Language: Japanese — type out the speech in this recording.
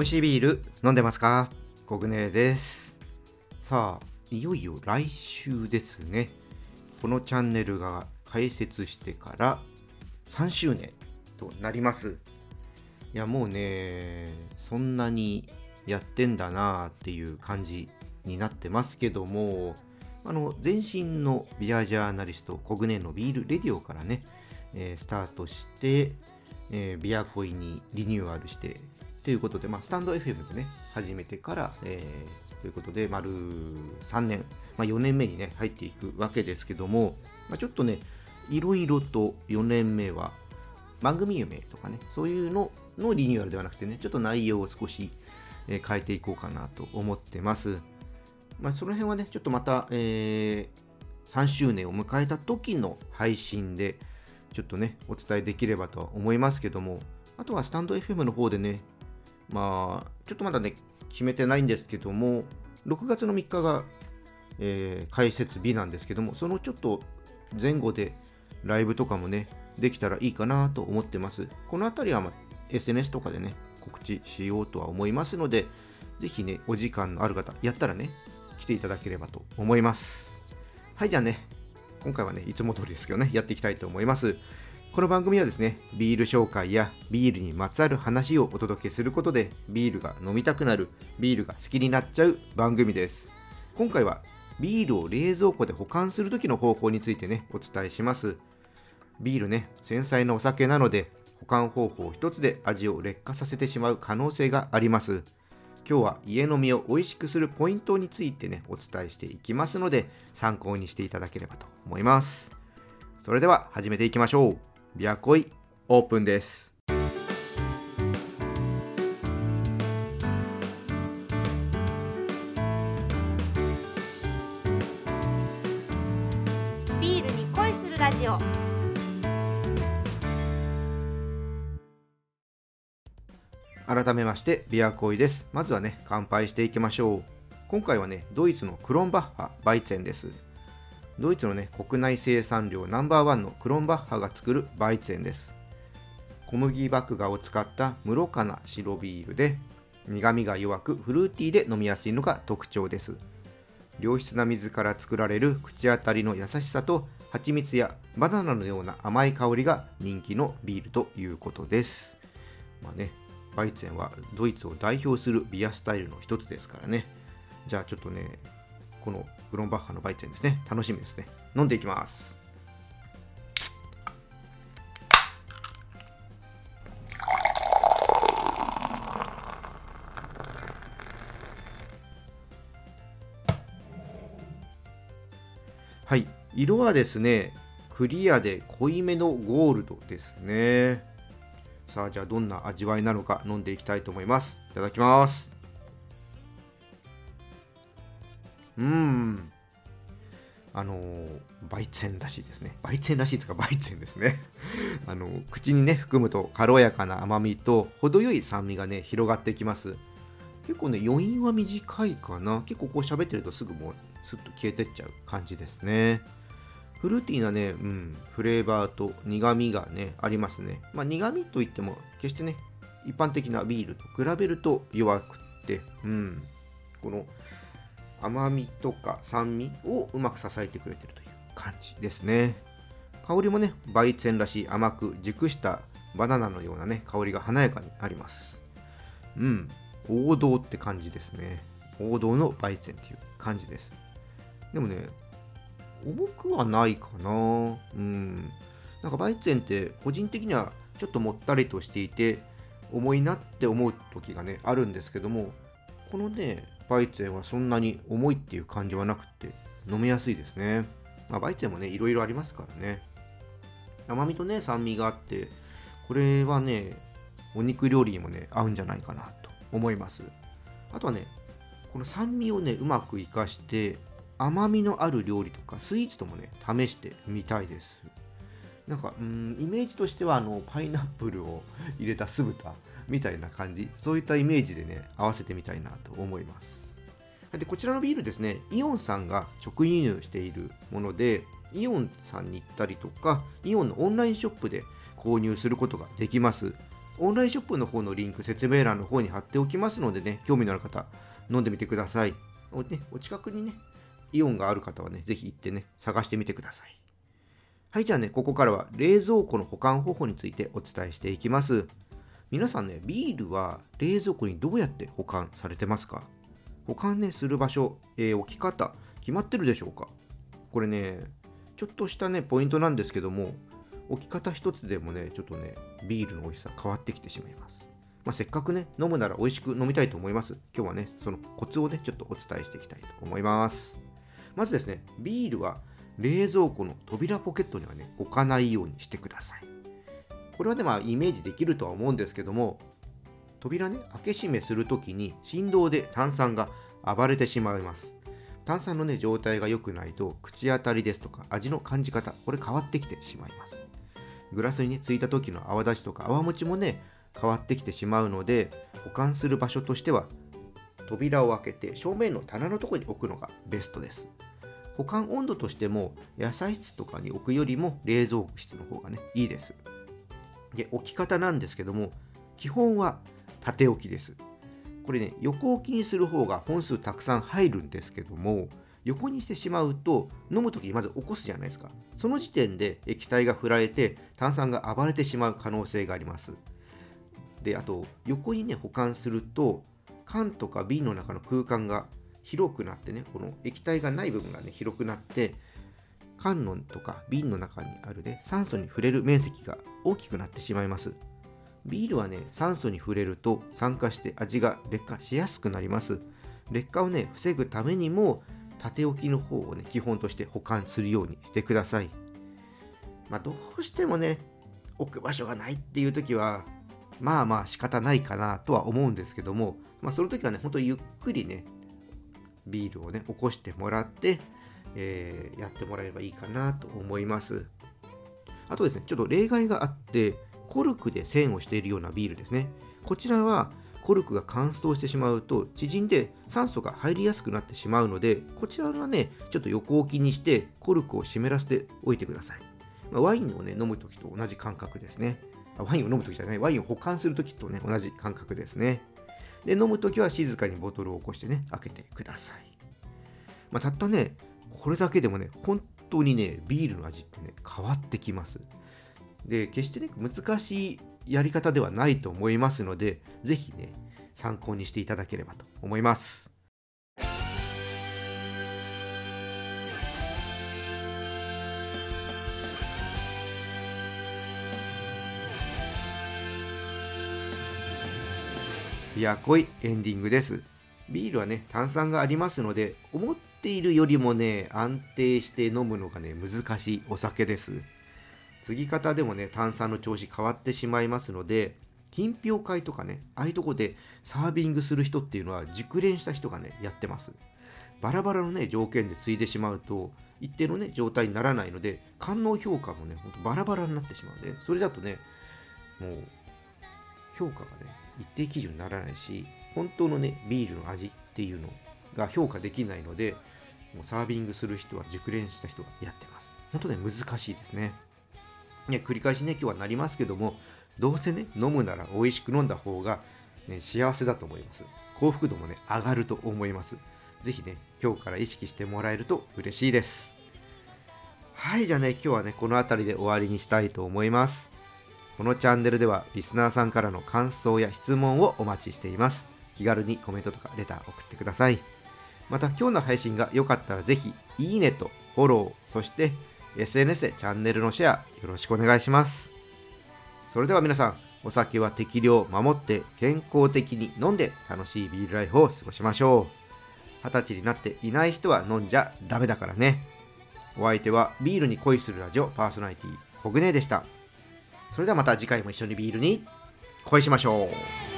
美味しいビール飲んでますか？コグネです。さあいよいよ来週ですね。このチャンネルが開設してから3周年となります。いやもうねそんなにやってんだなあっていう感じになってますけどもあの前身のビアジャーナリストコグネのビールレディオからね、えー、スタートして、えー、ビアコイにリニューアルしてということで、まあ、スタンド FM でね始めてから、えー、ということで丸3年、まあ、4年目にね入っていくわけですけども、まあ、ちょっとねいろいろと4年目は番組名とかねそういうののリニューアルではなくてねちょっと内容を少し、えー、変えていこうかなと思ってます。まあ、その辺はね、ちょっとまた、えー、3周年を迎えた時の配信で、ちょっとね、お伝えできればと思いますけども、あとはスタンド FM の方でね、まあ、ちょっとまだね、決めてないんですけども、6月の3日が、えー、開設日なんですけども、そのちょっと前後でライブとかもね、できたらいいかなと思ってます。このあたりは、まあ、SNS とかでね、告知しようとは思いますので、ぜひね、お時間のある方、やったらね、来ていただければと思います。はい、じゃあね、今回はね、いつも通りですけどね、やっていきたいと思います。この番組はですね、ビール紹介やビールにまつわる話をお届けすることで、ビールが飲みたくなる、ビールが好きになっちゃう番組です。今回は、ビールを冷蔵庫で保管する時の方法についてね、お伝えします。ビールね、繊細なお酒なので、保管方法一つで味を劣化させてしまう可能性があります。今日は家飲みを美味しくするポイントについてね、お伝えしていきますので、参考にしていただければと思います。それでは始めていきましょう。ビアコイオープンです。ビールに恋するラジオ。改めましてビアコイですまずはね乾杯していきましょう今回はねドイツのクロンバッハバイツェンですドイツのね国内生産量ナンバーワンのクロンバッハが作るバイツェンです。小麦麦芽を使った無ろ過な白ビールで苦みが弱くフルーティーで飲みやすいのが特徴です。良質な水から作られる口当たりの優しさと蜂蜜やバナナのような甘い香りが人気のビールということです。まあねバイツェンはドイツを代表するビアスタイルの一つですからね。じゃあちょっとね、このグロンバッハのバイツェンですね。楽しみですね。飲んでいきます。はい、色はですね、クリアで濃いめのゴールドですね。さあじゃあどんな味わいなのか飲んでいきたいと思いますいただきますうん。あのバイツェンらしいですね。バイツェンらしいというかバイツェンですね。あの口にね含むと軽やかな甘みと程よい酸味がね広がってきます。結構ね余韻は短いかな。結構こう喋ってるとすぐもうスッと消えてっちゃう感じですね。フルーティーなね、うん、フレーバーと苦味がね、ありますね。まあ、苦味といっても、決してね、一般的なビールと比べると弱くって、うん、この甘みとか酸味をうまく支えてくれてるという感じですね。香りもね、バイツェンらしい甘く熟したバナナのようなね、香りが華やかにあります。うん、王道って感じですね。王道のバイツェンっていう感じです。でもね、重くはないかなうんなんかバイツェンって個人的にはちょっともったりとしていて重いなって思う時がねあるんですけどもこのねバイツェンはそんなに重いっていう感じはなくて飲みやすいですね、まあ、バイツェンもねいろいろありますからね。甘みとね酸味があってこれはねお肉料理にもね合うんじゃないかなと思います。あとはねこの酸味をねうまく活かして甘みのある料理とかスイーツともね試してみたいです。なんかうんイメージとしてはあのパイナップルを入れた酢豚みたいな感じ。そういったイメージでね合わせてみたいなと思います。でこちらのビールですねイオンさんが直輸入しているものでイオンさんに行ったりとかイオンのオンラインショップで購入することができます。オンラインショップの方のリンク説明欄の方に貼っておきますのでね興味のある方飲んでみてください。お,、ね、お近くにねイオンがある方はねぜひ行ってね探してみてください。はいじゃあねここからは冷蔵庫の保管方法についてお伝えしていきます。皆さんねビールは冷蔵庫にどうやって保管されてますか？保管ねする場所、えー、置き方決まってるでしょうか？これねちょっとしたねポイントなんですけども置き方一つでもねちょっとねビールの美味しさ変わってきてしまいます。まあ、せっかくね飲むなら美味しく飲みたいと思います。今日はねそのコツをねちょっとお伝えしていきたいと思います。まずですねビールは冷蔵庫の扉ポケットにはね置かないようにしてください。これはねまあイメージできるとは思うんですけども扉ね開け閉めするときに振動で炭酸が暴れてしまいます。炭酸のね状態が良くないと口当たりですとか味の感じ方これ変わってきてしまいます。グラスにねついた時の泡立ちとか泡持ちもね変わってきてしまうので保管する場所としては扉を開けて正面の棚のとこに置くのがベストです。保管温度としても野菜室とかに置くよりも冷蔵室の方がねいいです。で置き方なんですけども基本は縦置きです。これね横置きにする方が本数たくさん入るんですけども横にしてしまうと飲む時にまず起こすじゃないですか。その時点で液体が振られて炭酸が暴れてしまう可能性があります。であと横にね保管すると缶とか瓶の中の空間が広くなってねこの液体がない部分がね広くなって缶のとか瓶の中にあるね酸素に触れる面積が大きくなってしまいます。ビールはね酸素に触れると酸化して味が劣化しやすくなります。劣化をね防ぐためにも縦置きの方をね基本として保管するようにしてください。まあどうしてもね置く場所がないっていう時はまあまあ仕方ないかなとは思うんですけども、まあ、その時はね、ほんとゆっくりね、ビールをね、起こしてもらって、えー、やってもらえればいいかなと思います。あとですね、ちょっと例外があって、コルクで栓をしているようなビールですね。こちらはコルクが乾燥してしまうと縮んで酸素が入りやすくなってしまうのでこちらはねちょっと横置きにしてコルクを湿らせておいてください、まあ、ワインをね飲む時と同じ感覚ですねワインを飲むときじゃない、ワインを保管するときとね、同じ感覚ですね。で、飲むときは静かにボトルを起こしてね、開けてください。まあ、たったね、これだけでもね、本当にね、ビールの味ってね、変わってきます。で、決してね、難しいやり方ではないと思いますので、是非ね、参考にしていただければと思います。や濃いエンディングです。ビールはね、炭酸がありますので、思っているよりもね、安定して飲むのがね、難しいお酒です。継ぎ方でもね、炭酸の調子変わってしまいますので、品評会とかね、ああいうとこでサービングする人っていうのは熟練した人がね、やってます。バラバラのね、条件で継いでしまうと、一定のね、状態にならないので、官能評価もね、ほんとバラバラになってしまうので、それだとね、もう、評価がね、一定基準にならないし本当のねビールの味っていうのが評価できないのでもうサービングする人は熟練した人がやってます。本当ね難しいですね。ね繰り返しね今日はなりますけどもどうせね飲むなら美味しく飲んだ方が、ね、幸せだと思います。幸福度もね上がると思います。是非ね今日から意識してもらえると嬉しいです。はいじゃあね今日はねこの辺りで終わりにしたいと思います。このチャンネルではリスナーさんからの感想や質問をお待ちしています。気軽にコメントとかレター送ってください。また今日の配信が良かったらぜひいいねとフォロー、そして SNS でチャンネルのシェアよろしくお願いします。それでは皆さん、お酒は適量守って健康的に飲んで楽しいビールライフを過ごしましょう。二十歳になっていない人は飲んじゃダメだからね。お相手はビールに恋するラジオパーソナリティ、コグネでした。それではまた次回も一緒にビールに恋しましょう。